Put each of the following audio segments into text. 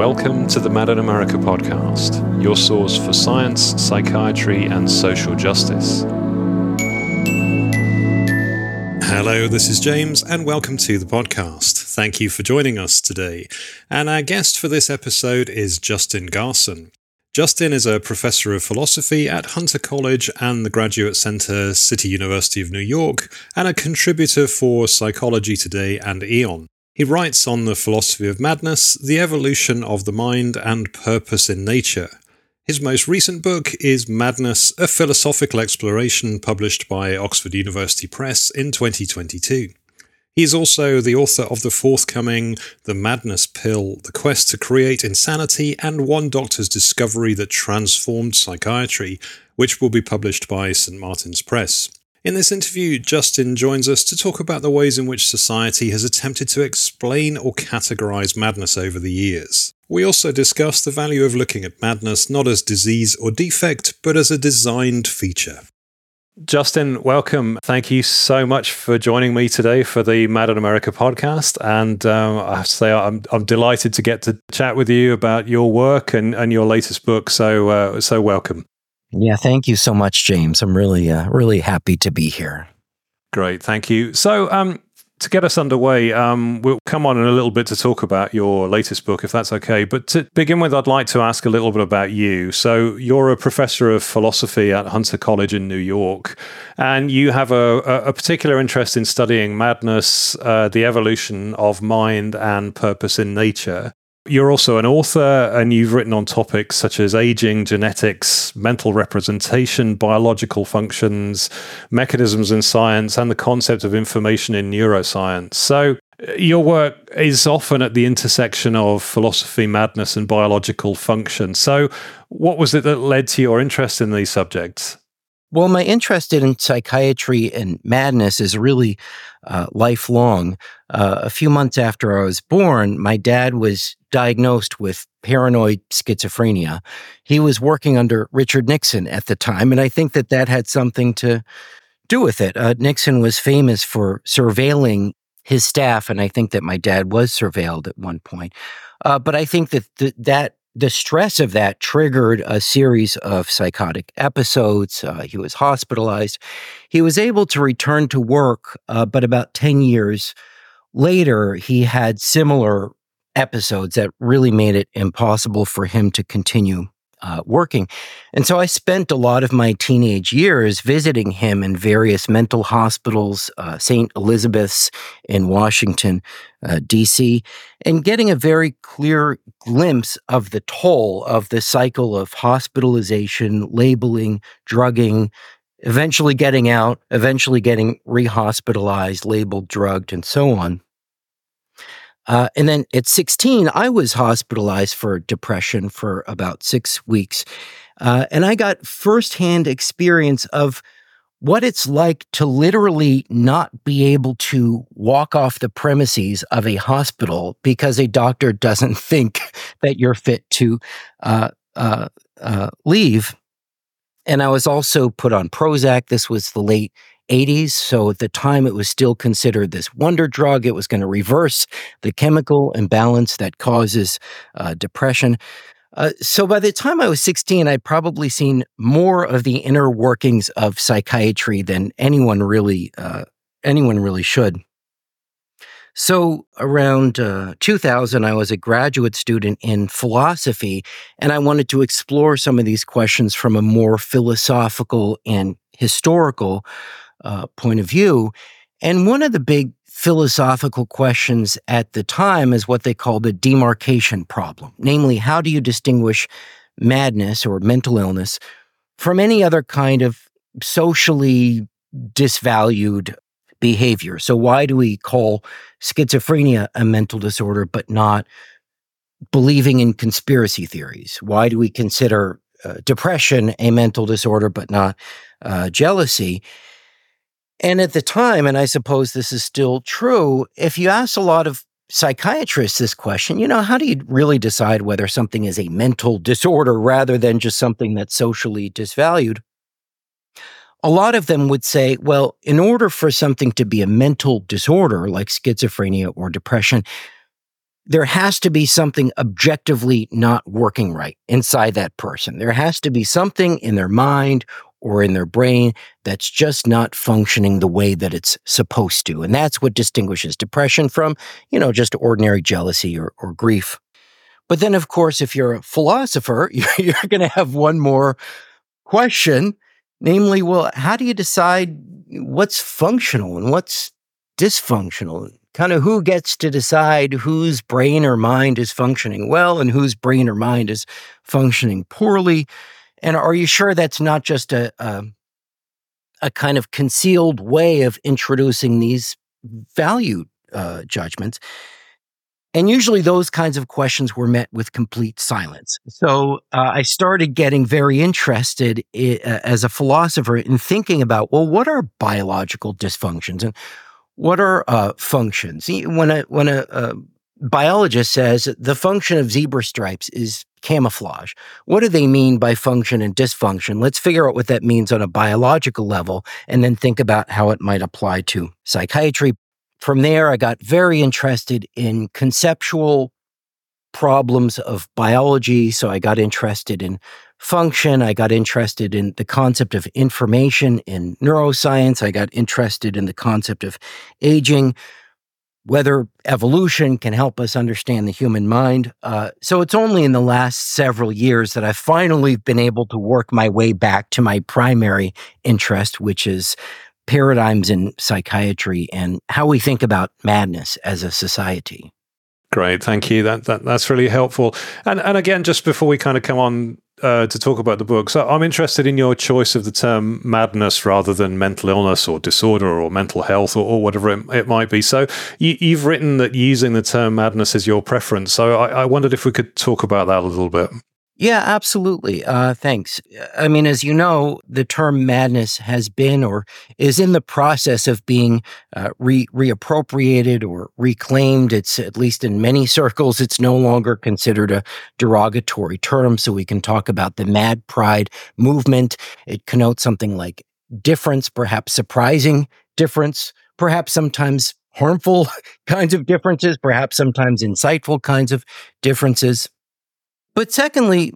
Welcome to the Mad in America podcast, your source for science, psychiatry, and social justice. Hello, this is James, and welcome to the podcast. Thank you for joining us today. And our guest for this episode is Justin Garson. Justin is a professor of philosophy at Hunter College and the Graduate Center, City University of New York, and a contributor for Psychology Today and Aeon. He writes on the philosophy of madness, the evolution of the mind, and purpose in nature. His most recent book is Madness, a philosophical exploration, published by Oxford University Press in 2022. He is also the author of the forthcoming The Madness Pill The Quest to Create Insanity and One Doctor's Discovery That Transformed Psychiatry, which will be published by St. Martin's Press. In this interview, Justin joins us to talk about the ways in which society has attempted to explain or categorize madness over the years. We also discuss the value of looking at madness not as disease or defect, but as a designed feature. Justin, welcome. Thank you so much for joining me today for the Mad in America podcast. And um, I have to say, I'm, I'm delighted to get to chat with you about your work and, and your latest book. So, uh, so welcome. Yeah, thank you so much, James. I'm really, uh, really happy to be here. Great, thank you. So, um, to get us underway, um, we'll come on in a little bit to talk about your latest book, if that's okay. But to begin with, I'd like to ask a little bit about you. So, you're a professor of philosophy at Hunter College in New York, and you have a, a particular interest in studying madness, uh, the evolution of mind, and purpose in nature. You're also an author, and you've written on topics such as aging, genetics, mental representation, biological functions, mechanisms in science, and the concept of information in neuroscience. So, uh, your work is often at the intersection of philosophy, madness, and biological function. So, what was it that led to your interest in these subjects? Well, my interest in psychiatry and madness is really uh, lifelong. Uh, a few months after I was born, my dad was diagnosed with paranoid schizophrenia. He was working under Richard Nixon at the time, and I think that that had something to do with it. Uh, Nixon was famous for surveilling his staff, and I think that my dad was surveilled at one point. Uh, but I think that th- that the stress of that triggered a series of psychotic episodes. Uh, he was hospitalized. He was able to return to work, uh, but about 10 years later, he had similar episodes that really made it impossible for him to continue uh, working. And so I spent a lot of my teenage years visiting him in various mental hospitals, uh, St. Elizabeth's in Washington, uh, D.C., and getting a very clear glimpse of the toll of the cycle of hospitalization, labeling, drugging, eventually getting out, eventually getting rehospitalized, labeled, drugged, and so on. Uh, and then at 16, I was hospitalized for depression for about six weeks. Uh, and I got firsthand experience of what it's like to literally not be able to walk off the premises of a hospital because a doctor doesn't think that you're fit to uh, uh, uh, leave. And I was also put on Prozac. This was the late 80s. So at the time, it was still considered this wonder drug. It was going to reverse the chemical imbalance that causes uh, depression. Uh, so by the time I was 16, I'd probably seen more of the inner workings of psychiatry than anyone really uh, anyone really should. So around uh, 2000, I was a graduate student in philosophy, and I wanted to explore some of these questions from a more philosophical and historical uh, point of view. And one of the big philosophical questions at the time is what they call the demarcation problem. Namely, how do you distinguish madness or mental illness from any other kind of socially disvalued behavior? So, why do we call schizophrenia a mental disorder but not believing in conspiracy theories? Why do we consider uh, depression a mental disorder but not uh, jealousy? And at the time, and I suppose this is still true, if you ask a lot of psychiatrists this question, you know, how do you really decide whether something is a mental disorder rather than just something that's socially disvalued? A lot of them would say, well, in order for something to be a mental disorder like schizophrenia or depression, there has to be something objectively not working right inside that person. There has to be something in their mind or in their brain that's just not functioning the way that it's supposed to. And that's what distinguishes depression from, you know, just ordinary jealousy or, or grief. But then, of course, if you're a philosopher, you're going to have one more question, namely, well, how do you decide what's functional and what's dysfunctional? Kind of who gets to decide whose brain or mind is functioning well and whose brain or mind is functioning poorly? And are you sure that's not just a, a, a kind of concealed way of introducing these value uh, judgments? And usually those kinds of questions were met with complete silence. So uh, I started getting very interested uh, as a philosopher in thinking about, well, what are biological dysfunctions and what are uh, functions? When a, when a, a biologist says the function of zebra stripes is camouflage. What do they mean by function and dysfunction? Let's figure out what that means on a biological level and then think about how it might apply to psychiatry. From there, I got very interested in conceptual problems of biology. So I got interested in function. I got interested in the concept of information in neuroscience. I got interested in the concept of aging whether evolution can help us understand the human mind. Uh, so it's only in the last several years that I've finally been able to work my way back to my primary interest, which is paradigms in psychiatry and how we think about madness as a society. Great, thank you. That, that that's really helpful. And and again, just before we kind of come on uh, to talk about the book. So I'm interested in your choice of the term madness rather than mental illness or disorder or mental health or, or whatever it, it, might be. So you, have written that using the term madness is your preference. So I, I wondered if we could talk about that a little bit. Yeah, absolutely. Uh, thanks. I mean, as you know, the term madness has been or is in the process of being uh, re- reappropriated or reclaimed. It's at least in many circles, it's no longer considered a derogatory term. So we can talk about the mad pride movement. It connotes something like difference, perhaps surprising difference, perhaps sometimes harmful kinds of differences, perhaps sometimes insightful kinds of differences. But secondly,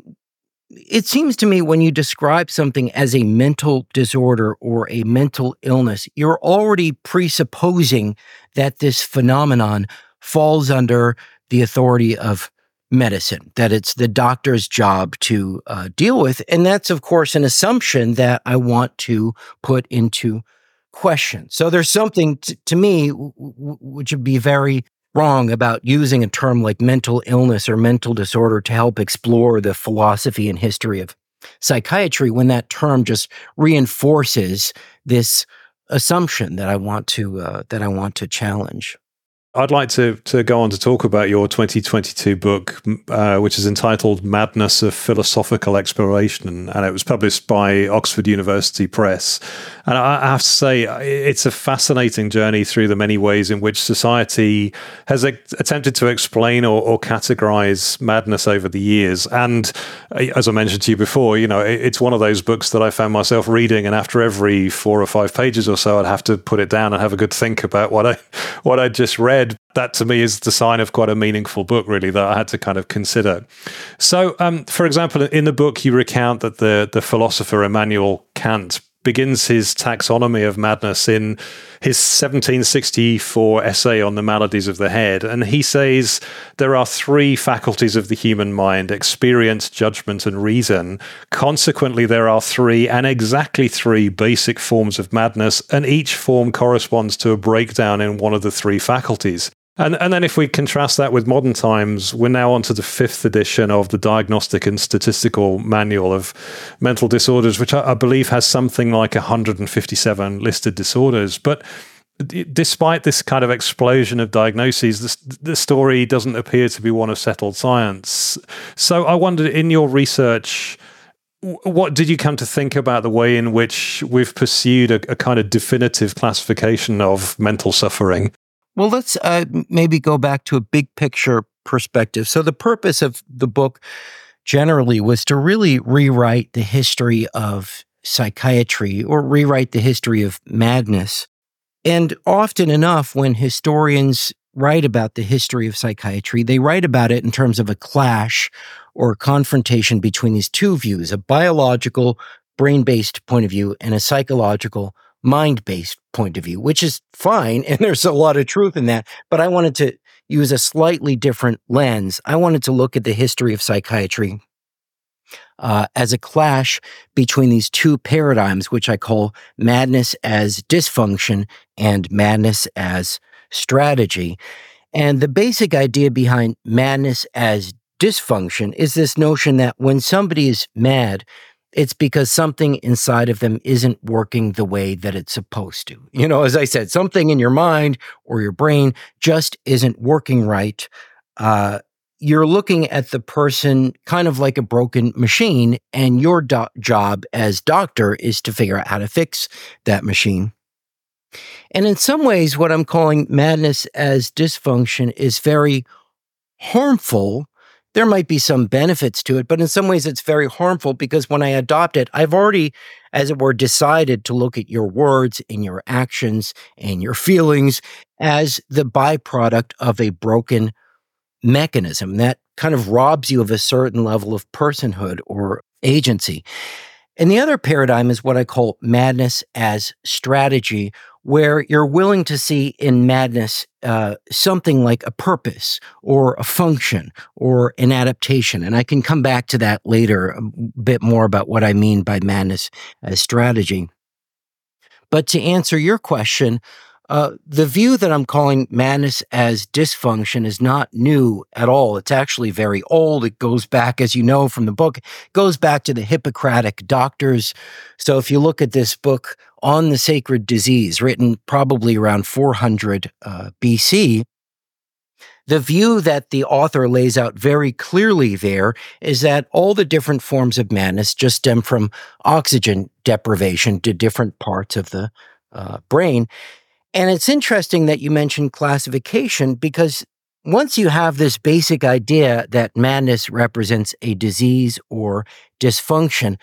it seems to me when you describe something as a mental disorder or a mental illness, you're already presupposing that this phenomenon falls under the authority of medicine, that it's the doctor's job to uh, deal with. And that's, of course, an assumption that I want to put into question. So there's something t- to me w- w- which would be very wrong about using a term like mental illness or mental disorder to help explore the philosophy and history of psychiatry when that term just reinforces this assumption that I want to uh, that I want to challenge. I'd like to to go on to talk about your 2022 book, uh, which is entitled "Madness of Philosophical Exploration," and it was published by Oxford University Press. And I have to say, it's a fascinating journey through the many ways in which society has attempted to explain or, or categorize madness over the years. And uh, as I mentioned to you before, you know, it's one of those books that I found myself reading, and after every four or five pages or so, I'd have to put it down and have a good think about what I what I just read, that to me is the sign of quite a meaningful book, really, that I had to kind of consider. So, um, for example, in the book, you recount that the, the philosopher Immanuel Kant begins his taxonomy of madness in his 1764 essay on the maladies of the head. And he says there are three faculties of the human mind experience, judgment, and reason. Consequently, there are three and exactly three basic forms of madness, and each form corresponds to a breakdown in one of the three faculties. And, and then if we contrast that with modern times, we're now on to the fifth edition of the Diagnostic and Statistical Manual of Mental Disorders, which I, I believe has something like 157 listed disorders. But despite this kind of explosion of diagnoses, the, the story doesn't appear to be one of settled science. So I wondered, in your research, what did you come to think about the way in which we've pursued a, a kind of definitive classification of mental suffering? Well, let's uh, maybe go back to a big picture perspective. So, the purpose of the book generally was to really rewrite the history of psychiatry or rewrite the history of madness And often enough, when historians write about the history of psychiatry, they write about it in terms of a clash or confrontation between these two views a biological, brain based point of view and a psychological, mind based point of view, which is fine. And there's a lot of truth in that. But I wanted to use a slightly different lens. I wanted to look at the history of psychiatry uh, as a clash between these two paradigms, which I call madness as dysfunction and madness as strategy. And the basic idea behind madness as dysfunction is this notion that when somebody is mad, it's because something inside of them isn't working the way that it's supposed to. You know, as I said, something in your mind or your brain just isn't working right. Uh, you're looking at the person kind of like a broken machine, and your do- job as doctor is to figure out how to fix that machine. And in some ways, what I'm calling madness as dysfunction is very harmful. There might be some benefits to it, but in some ways, it's very harmful because when I adopt it, I've already, as it were, decided to look at your words and your actions and your feelings as the byproduct of a broken mechanism that kind of robs you of a certain level of personhood or agency. And the other paradigm is what I call madness as strategy, where you're willing to see in madness uh, something like a purpose or a function or an adaptation. And I can come back to that later a bit more about what I mean by madness as strategy. But to answer your question, uh, the view that I'm calling madness as dysfunction is not new at all. It's actually very old. It goes back, as you know from the book, goes back to the Hippocratic doctors. So if you look at this book on the sacred disease, written probably around 400 uh, BC, the view that the author lays out very clearly there is that all the different forms of madness just stem from oxygen deprivation to different parts of the uh, brain. And it's interesting that you mentioned classification because once you have this basic idea that madness represents a disease or dysfunction,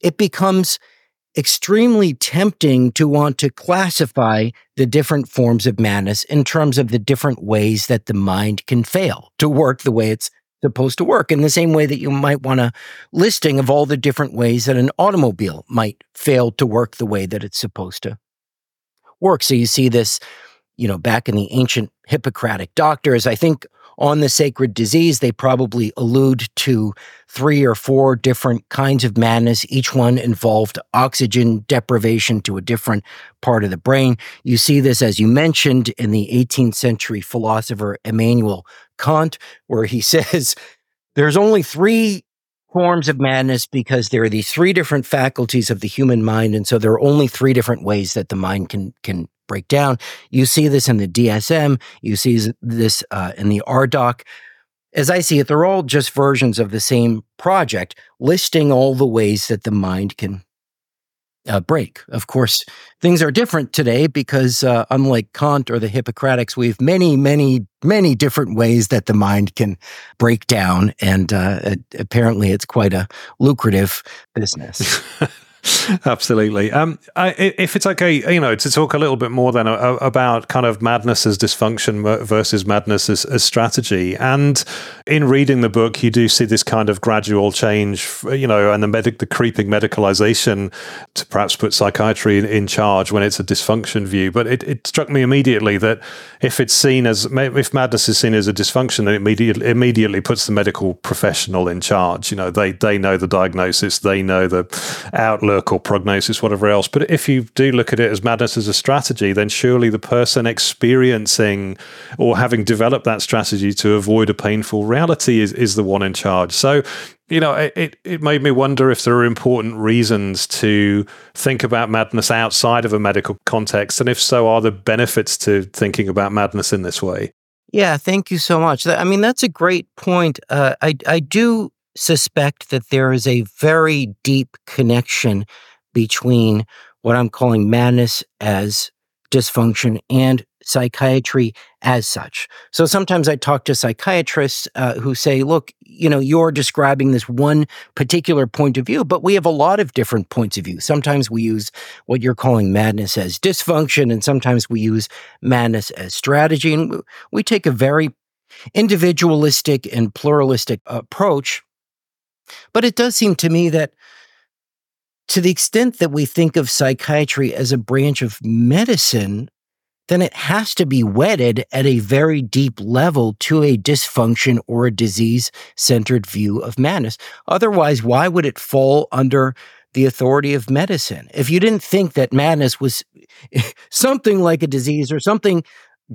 it becomes extremely tempting to want to classify the different forms of madness in terms of the different ways that the mind can fail to work the way it's supposed to work in the same way that you might want a listing of all the different ways that an automobile might fail to work the way that it's supposed to work. So you see this, you know, back in the ancient Hippocratic doctors. I think on the sacred disease, they probably allude to three or four different kinds of madness. Each one involved oxygen deprivation to a different part of the brain. You see this, as you mentioned, in the 18th century philosopher Immanuel Kant, where he says, there's only three forms of madness because there are these three different faculties of the human mind and so there are only three different ways that the mind can can break down. You see this in the dsm you see this uh, in the rdoc as i see it they're all just versions of the same project listing all the ways that the mind can uh, break. Of course, things are different today because, uh, unlike Kant or the Hippocratics, we have many, many, many different ways that the mind can break down. And uh, apparently, it's quite a lucrative business. Absolutely. Um, I, if it's okay, you know, to talk a little bit more then about kind of madness as dysfunction versus madness as, as, strategy. And in reading the book, you do see this kind of gradual change, you know, and the medic, the creeping medicalization to perhaps put psychiatry in, in charge when it's a dysfunction view. But it, it, struck me immediately that if it's seen as if madness is seen as a dysfunction, then it immediately immediately puts the medical professional in charge. You know, they they know the diagnosis, they know the outlook outlook or prognosis, whatever else. But if you do look at it as madness as a strategy, then surely the person experiencing or having developed that strategy to avoid a painful reality is, is the one in charge. So, you know, it, it made me wonder if there are important reasons to think about madness outside of a medical context. And if so, are there benefits to thinking about madness in this way? Yeah, thank you so much. I mean, that's a great point. Uh, I I do suspect that there is a very deep connection between what I'm calling madness as dysfunction and psychiatry as such. So sometimes I talk to psychiatrists uh, who say, look, you know, you're describing this one particular point of view, but we have a lot of different points of view. Sometimes we use what you're calling madness as dysfunction, and sometimes we use madness as strategy. And we take a very individualistic and pluralistic approach. But it does seem to me that to the extent that we think of psychiatry as a branch of medicine, then it has to be wedded at a very deep level to a dysfunction or a disease centered view of madness. Otherwise, why would it fall under the authority of medicine? If you didn't think that madness was something like a disease or something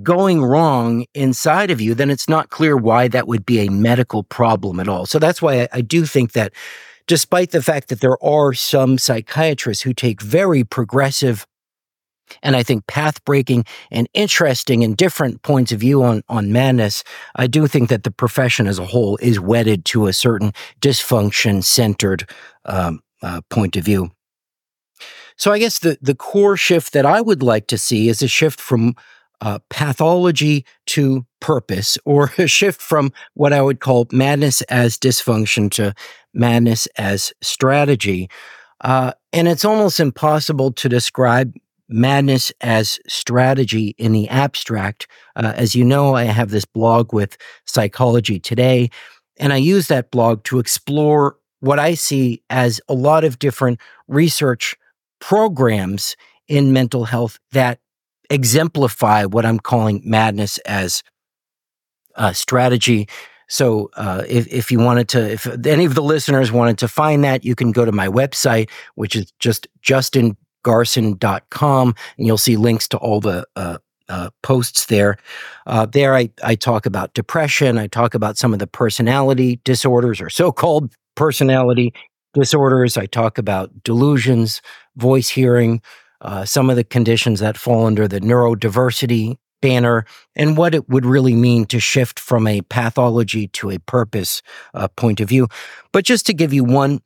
going wrong inside of you, then it's not clear why that would be a medical problem at all. So that's why I, I do think that despite the fact that there are some psychiatrists who take very progressive and I think path breaking and interesting and different points of view on, on madness, I do think that the profession as a whole is wedded to a certain dysfunction centered um, uh, point of view. So I guess the, the core shift that I would like to see is a shift from uh, pathology to purpose, or a shift from what I would call madness as dysfunction to madness as strategy. Uh, and it's almost impossible to describe madness as strategy in the abstract. Uh, as you know, I have this blog with Psychology Today, and I use that blog to explore what I see as a lot of different research programs in mental health that exemplify what I'm calling madness as a strategy. So, uh, if, if you wanted to, if any of the listeners wanted to find that, you can go to my website, which is just justingarson.com, and you'll see links to all the uh, uh, posts there. Uh, there, I, I talk about depression. I talk about some of the personality disorders or so called personality disorders. I talk about delusions, voice hearing, uh, some of the conditions that fall under the neurodiversity banner, and what it would really mean to shift from a pathology to a purpose uh, point of view. But just to give you one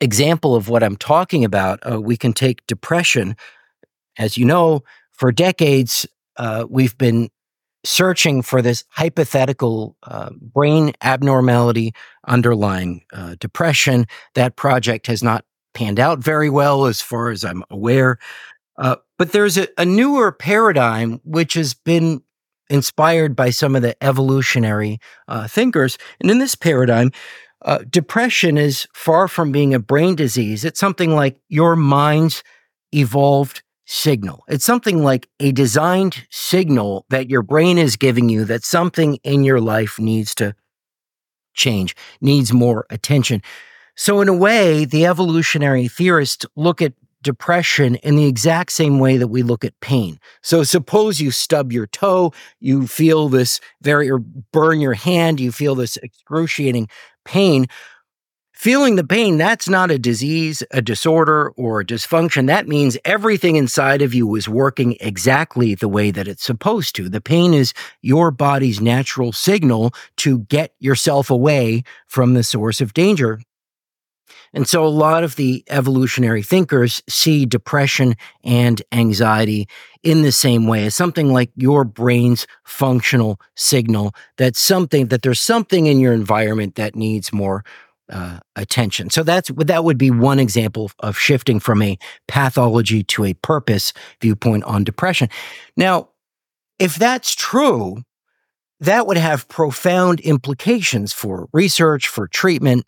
example of what I'm talking about, uh, we can take depression. As you know, for decades, uh, we've been searching for this hypothetical uh, brain abnormality underlying uh, depression. That project has not panned out very well, as far as I'm aware. Uh, but there's a, a newer paradigm which has been inspired by some of the evolutionary uh, thinkers. And in this paradigm, uh, depression is far from being a brain disease. It's something like your mind's evolved signal. It's something like a designed signal that your brain is giving you that something in your life needs to change, needs more attention. So, in a way, the evolutionary theorists look at depression in the exact same way that we look at pain. So, suppose you stub your toe, you feel this very, or burn your hand, you feel this excruciating pain. Feeling the pain, that's not a disease, a disorder, or a dysfunction. That means everything inside of you is working exactly the way that it's supposed to. The pain is your body's natural signal to get yourself away from the source of danger. And so a lot of the evolutionary thinkers see depression and anxiety in the same way as something like your brain's functional signal that something that there's something in your environment that needs more uh, attention. So that's that would be one example of shifting from a pathology to a purpose viewpoint on depression. Now, if that's true, that would have profound implications for research, for treatment,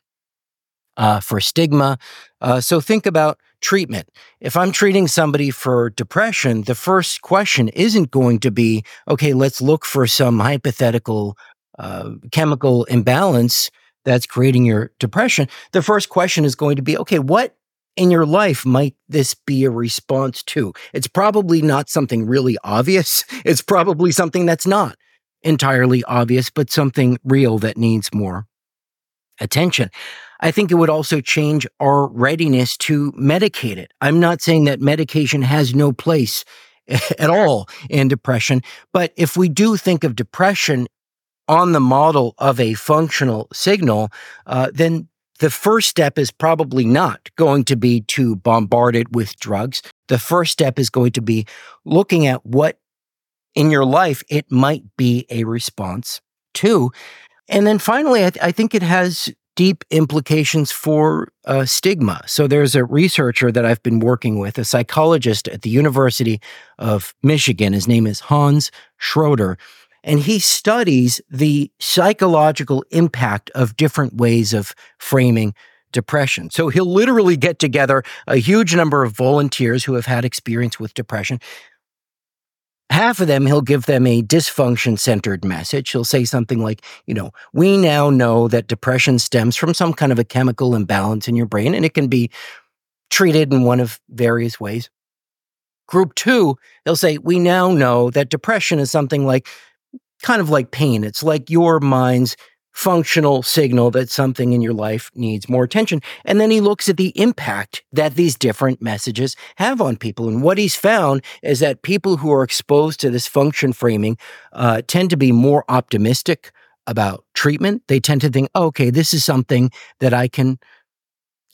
uh, for stigma. Uh, so think about treatment. If I'm treating somebody for depression, the first question isn't going to be, okay, let's look for some hypothetical uh, chemical imbalance that's creating your depression. The first question is going to be, okay, what in your life might this be a response to? It's probably not something really obvious. It's probably something that's not entirely obvious, but something real that needs more attention. I think it would also change our readiness to medicate it. I'm not saying that medication has no place at all in depression, but if we do think of depression on the model of a functional signal, uh, then the first step is probably not going to be to bombard it with drugs. The first step is going to be looking at what in your life, it might be a response to. And then finally, I, th- I think it has deep implications for uh, stigma. So there's a researcher that I've been working with, a psychologist at the University of Michigan. His name is Hans Schroder. And he studies the psychological impact of different ways of framing depression. So he'll literally get together a huge number of volunteers who have had experience with depression. Half of them, he'll give them a dysfunction centered message. He'll say something like, you know, we now know that depression stems from some kind of a chemical imbalance in your brain, and it can be treated in one of various ways. Group two, they'll say, we now know that depression is something like kind of like pain. It's like your mind's functional signal that something in your life needs more attention. And then he looks at the impact that these different messages have on people. And what he's found is that people who are exposed to this function framing uh, tend to be more optimistic about treatment. They tend to think, oh, okay, this is something that I can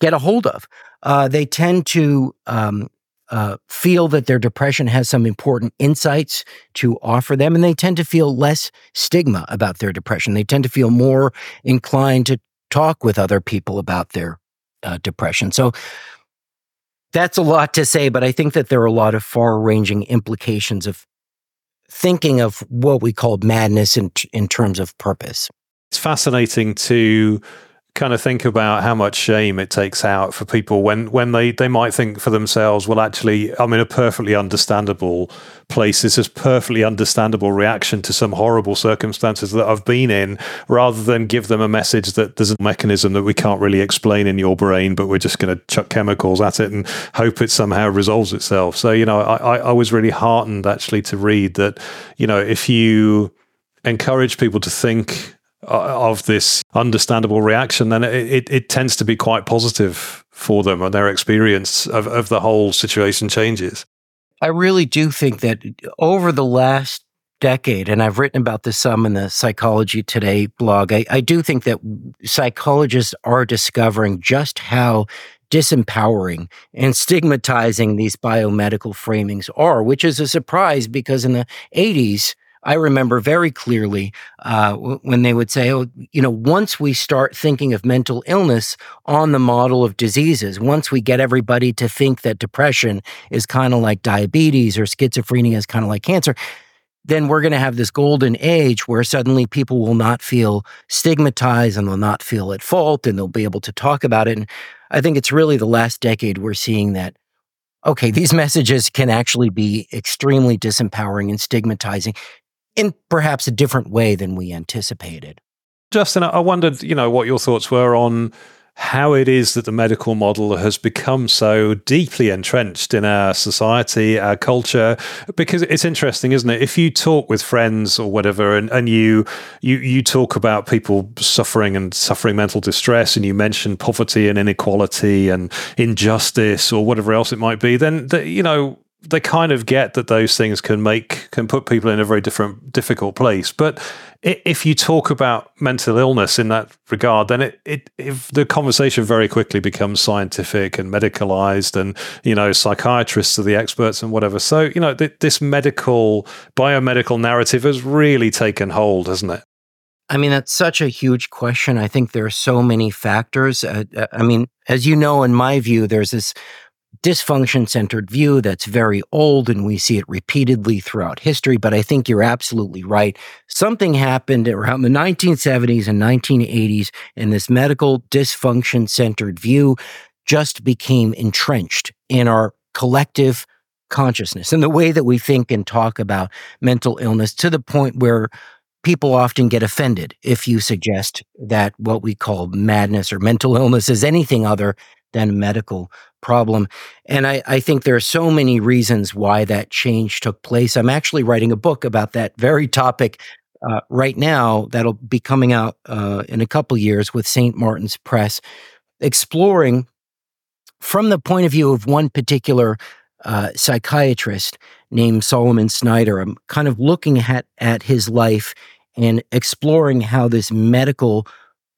get a hold of. Uh, they tend to um, uh, feel that their depression has some important insights to offer them, and they tend to feel less stigma about their depression. They tend to feel more inclined to talk with other people about their uh, depression. So that's a lot to say, but I think that there are a lot of far ranging implications of thinking of what we call madness in, in terms of purpose. It's fascinating to kind of think about how much shame it takes out for people when when they they might think for themselves well actually i'm in a perfectly understandable place. This is perfectly understandable reaction to some horrible circumstances that i've been in rather than give them a message that there's a mechanism that we can't really explain in your brain but we're just going to chuck chemicals at it and hope it somehow resolves itself. So you know i i was really heartened actually to read that you know if you encourage people to think Uh, of this understandable reaction, then it, it, it, tends to be quite positive for them and their experience of, of the whole situation changes. I really do think that over the last decade, and I've written about this some in the Psychology Today blog, I, I do think that psychologists are discovering just how disempowering and stigmatizing these biomedical framings are, which is a surprise because in the 80s, I remember very clearly uh, when they would say, oh, you know, once we start thinking of mental illness on the model of diseases, once we get everybody to think that depression is kind of like diabetes or schizophrenia is kind of like cancer, then we're going to have this golden age where suddenly people will not feel stigmatized and they'll not feel at fault and they'll be able to talk about it. And I think it's really the last decade we're seeing that okay, these messages can actually be extremely disempowering and stigmatizing in perhaps a different way than we anticipated. Justin, I wondered, you know, what your thoughts were on how it is that the medical model has become so deeply entrenched in our society, our culture. Because it's interesting, isn't it? If you talk with friends or whatever, and, and you you you talk about people suffering and suffering mental distress, and you mention poverty and inequality and injustice or whatever else it might be, then the, you know they kind of get that those things can make can put people in a very different difficult place but if you talk about mental illness in that regard then it, it if the conversation very quickly becomes scientific and medicalized and you know psychiatrists are the experts and whatever so you know th- this medical biomedical narrative has really taken hold hasn't it I mean, that's such a huge question. I think there are so many factors. Uh, uh I mean, as you know, in my view, there's this dysfunction centered view that's very old and we see it repeatedly throughout history. But I think you're absolutely right. Something happened around the 1970s and 1980s, and this medical dysfunction centered view just became entrenched in our collective consciousness and the way that we think and talk about mental illness to the point where people often get offended if you suggest that what we call madness or mental illness is anything other than a medical problem. And I, I, think there are so many reasons why that change took place. I'm actually writing a book about that very topic uh, right now that'll be coming out uh, in a couple years with St. Martin's Press, exploring from the point of view of one particular uh, psychiatrist named Solomon Snyder. I'm kind of looking at, at his life and exploring how this medical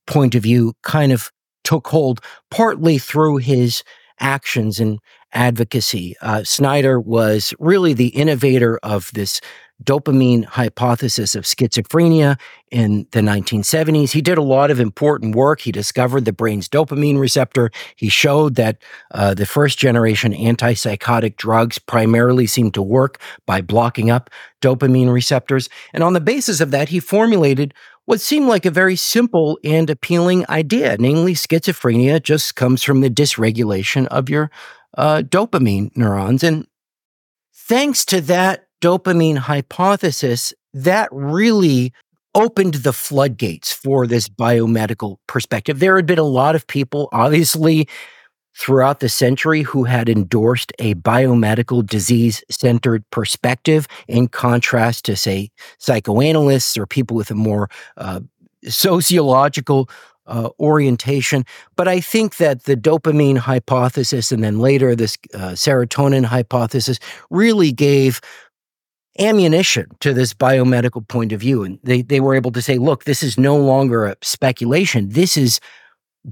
point of view kind of took hold partly through his actions and advocacy. Uh, Snyder was really the innovator of this dopamine hypothesis of schizophrenia in the 1970s. He did a lot of important work. He discovered the brain's dopamine receptor. He showed that uh, the first generation antipsychotic drugs primarily seem to work by blocking up dopamine receptors. And on the basis of that, he formulated what seemed like a very simple and appealing idea, namely schizophrenia just comes from the dysregulation of your uh, dopamine neurons. And thanks to that dopamine hypothesis, that really opened the floodgates for this biomedical perspective. There had been a lot of people, obviously, throughout the century who had endorsed a biomedical disease centered perspective in contrast to, say, psychoanalysts or people with a more uh, sociological uh, orientation. But I think that the dopamine hypothesis and then later this uh, serotonin hypothesis really gave ammunition to this biomedical point of view. And they, they were able to say, look, this is no longer a speculation. This is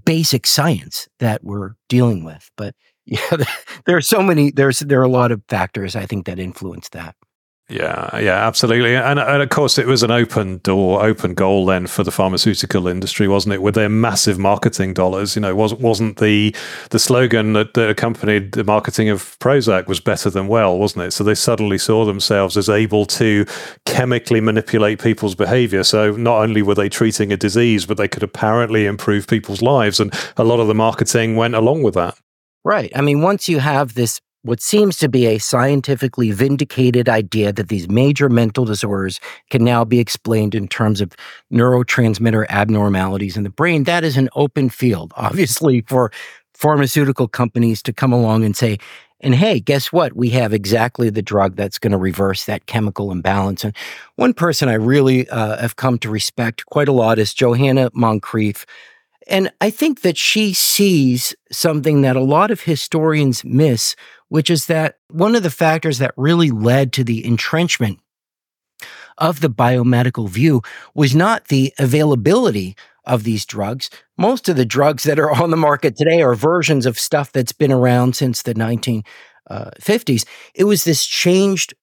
basic science that we're dealing with. But yeah, there are so many, there's, there are a lot of factors I think that influence that. Yeah, yeah, absolutely, and, and of course it was an open door, open goal then for the pharmaceutical industry, wasn't it? With their massive marketing dollars, you know, wasn't wasn't the the slogan that, that accompanied the marketing of Prozac was better than well, wasn't it? So they suddenly saw themselves as able to chemically manipulate people's behavior. So not only were they treating a disease, but they could apparently improve people's lives, and a lot of the marketing went along with that. Right. I mean, once you have this what seems to be a scientifically vindicated idea that these major mental disorders can now be explained in terms of neurotransmitter abnormalities in the brain. That is an open field, obviously, for pharmaceutical companies to come along and say, and hey, guess what? We have exactly the drug that's going to reverse that chemical imbalance. And one person I really uh, have come to respect quite a lot is Joanna Moncrieff. And I think that she sees something that a lot of historians miss, which is that one of the factors that really led to the entrenchment of the biomedical view was not the availability of these drugs. Most of the drugs that are on the market today are versions of stuff that's been around since the 1950s. Uh, it was this changed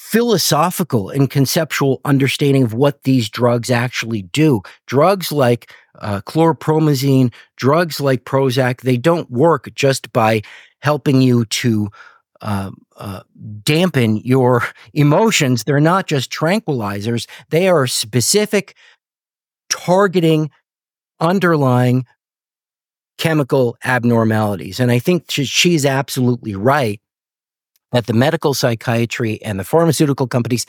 philosophical and conceptual understanding of what these drugs actually do. Drugs like uh, chlorpromazine, drugs like Prozac, they don't work just by helping you to uh, uh, dampen your emotions. They're not just tranquilizers, they are specific, targeting underlying chemical abnormalities. And I think she's absolutely right that the medical psychiatry and the pharmaceutical companies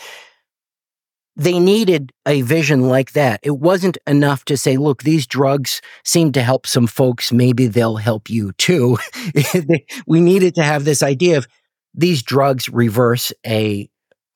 they needed a vision like that. It wasn't enough to say, look, these drugs seem to help some folks. Maybe they'll help you too. we needed to have this idea of these drugs reverse a,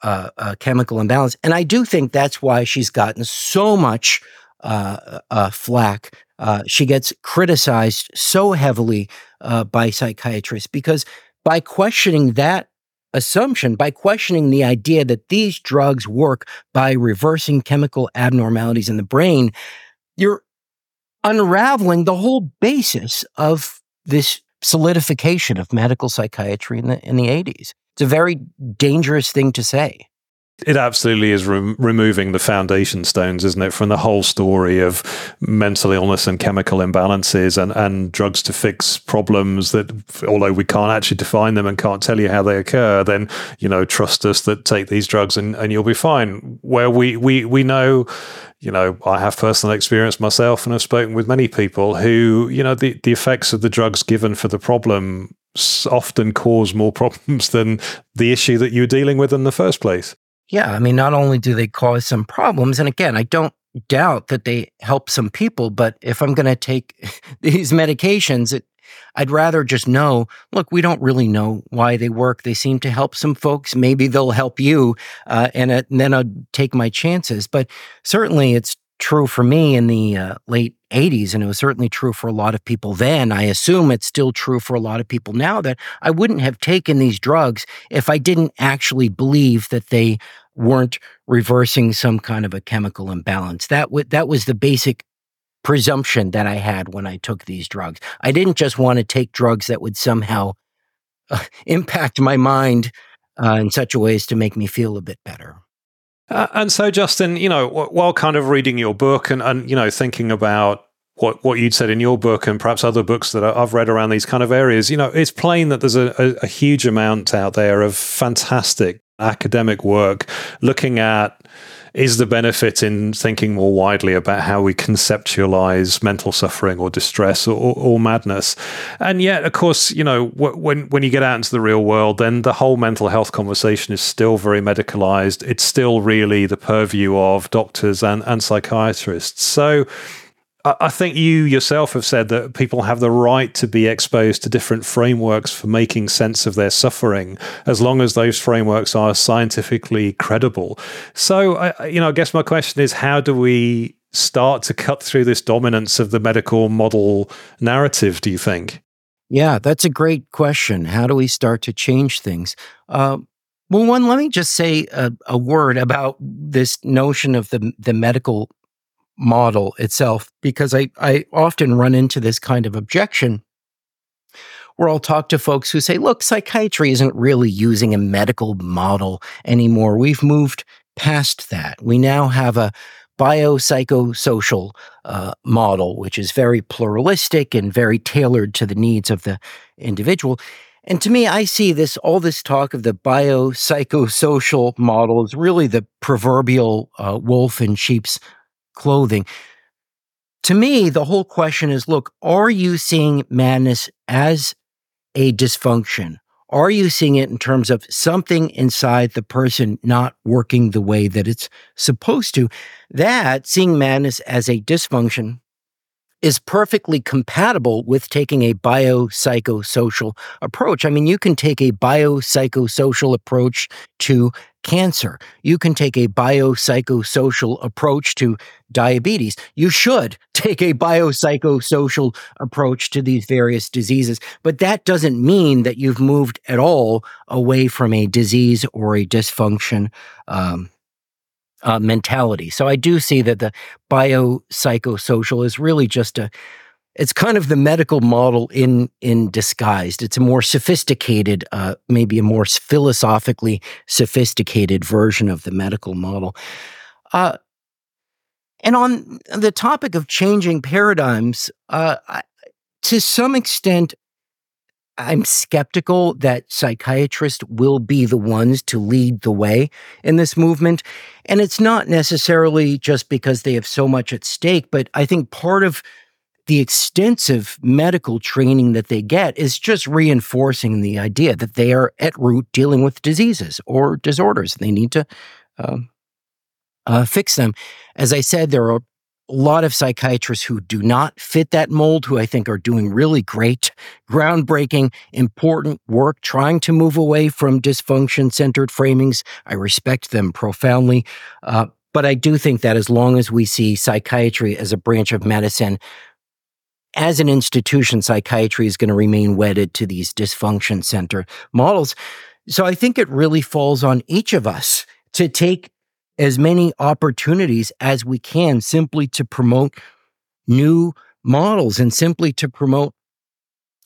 uh, a, chemical imbalance. And I do think that's why she's gotten so much uh, uh, flack. Uh, she gets criticized so heavily uh, by psychiatrists because by questioning that assumption by questioning the idea that these drugs work by reversing chemical abnormalities in the brain, you're unraveling the whole basis of this solidification of medical psychiatry in the in the 80s. It's a very dangerous thing to say. It absolutely is re- removing the foundation stones, isn't it, from the whole story of mental illness and chemical imbalances and, and drugs to fix problems that, although we can't actually define them and can't tell you how they occur, then, you know, trust us that take these drugs and, and you'll be fine. Where we, we, we know, you know, I have personal experience myself and I've spoken with many people who, you know, the, the effects of the drugs given for the problem often cause more problems than the issue that you're dealing with in the first place. Yeah, I mean, not only do they cause some problems, and again, I don't doubt that they help some people, but if I'm going to take these medications, it, I'd rather just know look, we don't really know why they work. They seem to help some folks. Maybe they'll help you, uh, and, uh, and then I'll take my chances. But certainly, it's true for me in the uh, late 80s, and it was certainly true for a lot of people then. I assume it's still true for a lot of people now that I wouldn't have taken these drugs if I didn't actually believe that they weren't reversing some kind of a chemical imbalance. That, w- that was the basic presumption that I had when I took these drugs. I didn't just want to take drugs that would somehow uh, impact my mind uh, in such a way as to make me feel a bit better. Uh, and so, Justin, you know, while kind of reading your book and, and you know thinking about what what you'd said in your book and perhaps other books that I've read around these kind of areas, you know, it's plain that there's a, a, a huge amount out there of fantastic academic work looking at is the benefit in thinking more widely about how we conceptualize mental suffering or distress or, or, or madness. And yet, of course, you know, when when you get out into the real world, then the whole mental health conversation is still very medicalized. It's still really the purview of doctors and, and psychiatrists. So I think you yourself have said that people have the right to be exposed to different frameworks for making sense of their suffering, as long as those frameworks are scientifically credible. So, you know, I guess my question is how do we start to cut through this dominance of the medical model narrative, do you think? Yeah, that's a great question. How do we start to change things? Uh, well, one, let me just say a, a, word about this notion of the the medical model itself because I, I often run into this kind of objection where I'll talk to folks who say, look, psychiatry isn't really using a medical model anymore. We've moved past that. We now have a biopsychosocial uh, model, which is very pluralistic and very tailored to the needs of the individual. And to me, I see this all this talk of the biopsychosocial model is really the proverbial uh, wolf in sheep's clothing. To me, the whole question is look, are you seeing madness as a dysfunction? Are you seeing it in terms of something inside the person not working the way that it's supposed to? That, seeing madness as a dysfunction, is perfectly compatible with taking a biopsychosocial approach. I mean, you can take a biopsychosocial approach to cancer. You can take a biopsychosocial approach to diabetes. You should take a biopsychosocial approach to these various diseases. But that doesn't mean that you've moved at all away from a disease or a dysfunction. Um, uh, mentality. So I do see that the biopsychosocial is really just a it's kind of the medical model in in disguised. It's a more sophisticated, uh, maybe a more philosophically sophisticated version of the medical model. Uh, and on the topic of changing paradigms, uh, I, to some extent, I'm skeptical that psychiatrists will be the ones to lead the way in this movement. And it's not necessarily just because they have so much at stake, but I think part of the extensive medical training that they get is just reinforcing the idea that they are at root dealing with diseases or disorders. They need to um, uh, fix them. As I said, there are a lot of psychiatrists who do not fit that mold, who I think are doing really great, groundbreaking, important work, trying to move away from dysfunction centered framings. I respect them profoundly. Uh, but I do think that as long as we see psychiatry as a branch of medicine as an institution, psychiatry is going to remain wedded to these dysfunction center models. So I think it really falls on each of us to take as many opportunities as we can simply to promote new models and simply to promote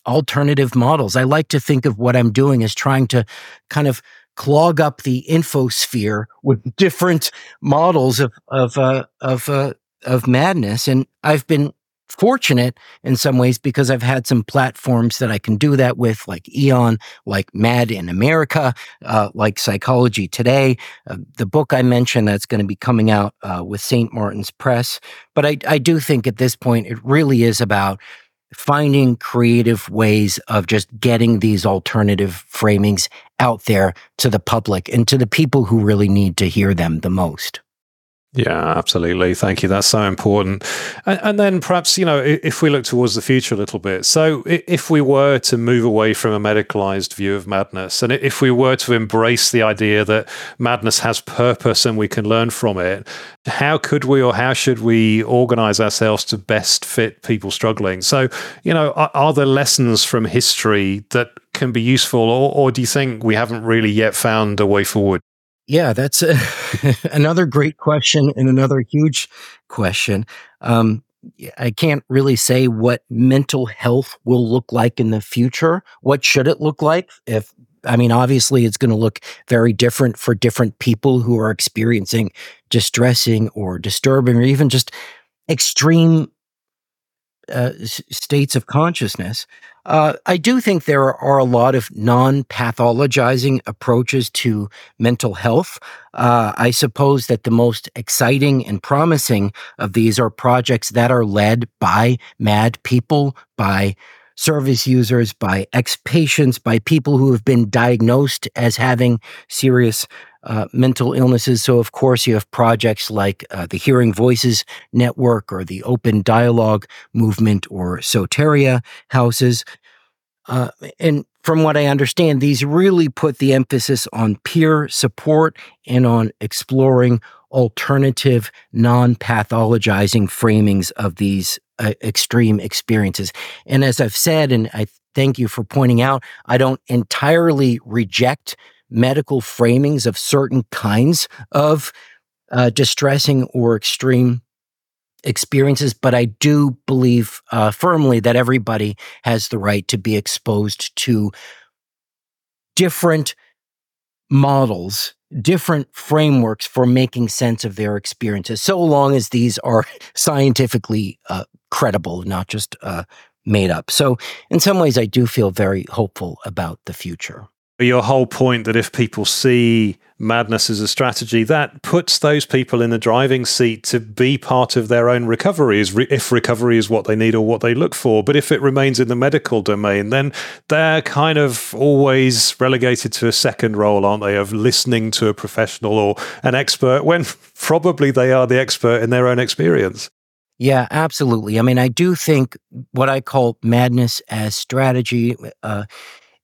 alternative models. I like to think of what I'm doing as trying to kind of clog up the infosphere with different models of of uh, of uh, of madness, and I've been fortunate in some ways because I've had some platforms that I can do that with, like Aeon, like Mad in America, uh, like Psychology Today, uh, the book I mentioned that's going to be coming out uh, with St. Martin's Press. But I, I do think at this point, it really is about finding creative ways of just getting these alternative framings out there to the public and to the people who really need to hear them the most. Yeah, absolutely. Thank you. That's so important. And, and, then perhaps, you know, if we look towards the future a little bit. So, if we were to move away from a medicalized view of madness, and if we were to embrace the idea that madness has purpose and we can learn from it, how could we or how should we organize ourselves to best fit people struggling? So, you know, are, are there lessons from history that can be useful, or, or do you think we haven't really yet found a way forward? Yeah, that's a, another great question and another huge question. Um, I can't really say what mental health will look like in the future. What should it look like if I mean, obviously, it's going to look very different for different people who are experiencing distressing or disturbing or even just extreme uh, states of consciousness. Uh, I do think there are a lot of non pathologizing approaches to mental health. Uh, I suppose that the most exciting and promising of these are projects that are led by mad people, by service users, by ex patients, by people who have been diagnosed as having serious uh, mental illnesses. So, of course, you have projects like uh, the Hearing Voices Network or the Open Dialogue Movement or Soteria houses. Uh, and from what I understand, these really put the emphasis on peer support and on exploring alternative, non pathologizing framings of these uh, extreme experiences. And as I've said, and I thank you for pointing out, I don't entirely reject medical framings of certain kinds of uh, distressing or extreme experiences, but I do believe uh, firmly that everybody has the right to be exposed to different models, different frameworks for making sense of their experiences, so long as these are scientifically uh, credible, not just uh, made up. So, in some ways, I do feel very hopeful about the future your whole point that if people see madness as a strategy, that puts those people in the driving seat to be part of their own recovery, if recovery is what they need or what they look for. But if it remains in the medical domain, then they're kind of always relegated to a second role, aren't they, of listening to a professional or an expert when probably they are the expert in their own experience. Yeah, absolutely. I mean, I do think what I call madness as strategy uh,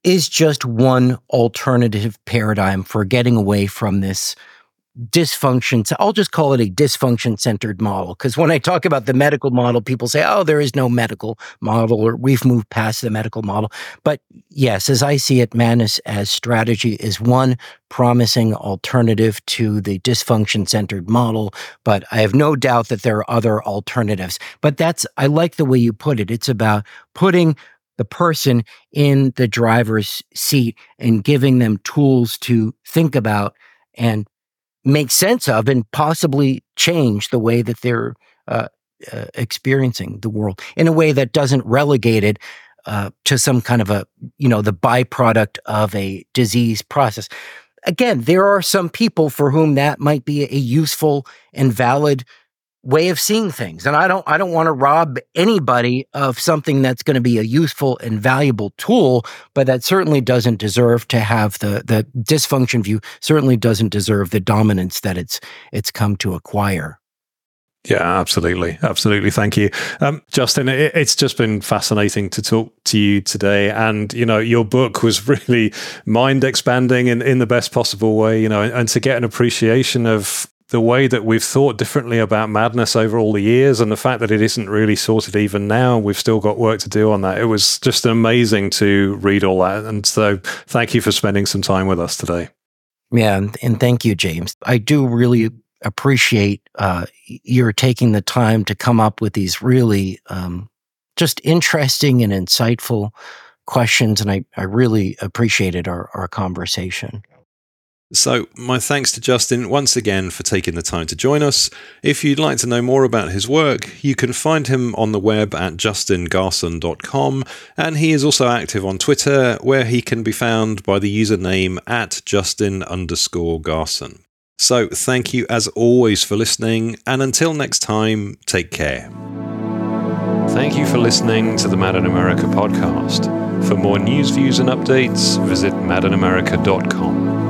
is just one alternative paradigm for getting away from this dysfunction. I'll just call it a dysfunction centered model. Because when I talk about the medical model, people say, oh, there is no medical model, or we've moved past the medical model. But yes, as I see it, madness as strategy is one promising alternative to the dysfunction centered model. But I have no doubt that there are other alternatives. But that's, I like the way you put it. It's about putting the person in the driver's seat and giving them tools to think about and make sense of and possibly change the way that they're uh, uh, experiencing the world in a way that doesn't relegate it uh, to some kind of a, you know, the byproduct of a disease process. Again, there are some people for whom that might be a useful and valid way of seeing things and i don't i don't want to rob anybody of something that's going to be a useful and valuable tool but that certainly doesn't deserve to have the the dysfunction view certainly doesn't deserve the dominance that it's it's come to acquire yeah, absolutely. Absolutely. Thank you. Um, Justin, it, it's just been fascinating to talk to you today. And, you know, your book was really mind expanding in, in the best possible way, you know, and, and to get an appreciation of the way that we've thought differently about madness over all the years and the fact that it isn't really sorted even now we've still got work to do on that. It was just amazing to read all that. And so thank you for spending some time with us today. Yeah and thank you james. I do really appreciate uh, your taking the time to come up with these really um, just interesting and insightful questions and i, I really appreciated our, our conversation so, my thanks to Justin once again for taking the time to join us. If you'd like to know more about his work, you can find him on the web at justingarson.com, and he is also active on Twitter, where he can be found by the username at justin underscore garson. So, thank you as always for listening, and until next time, take care. Thank you for listening to the Mad in America podcast. For more news, views, and updates, visit madinamerica.com.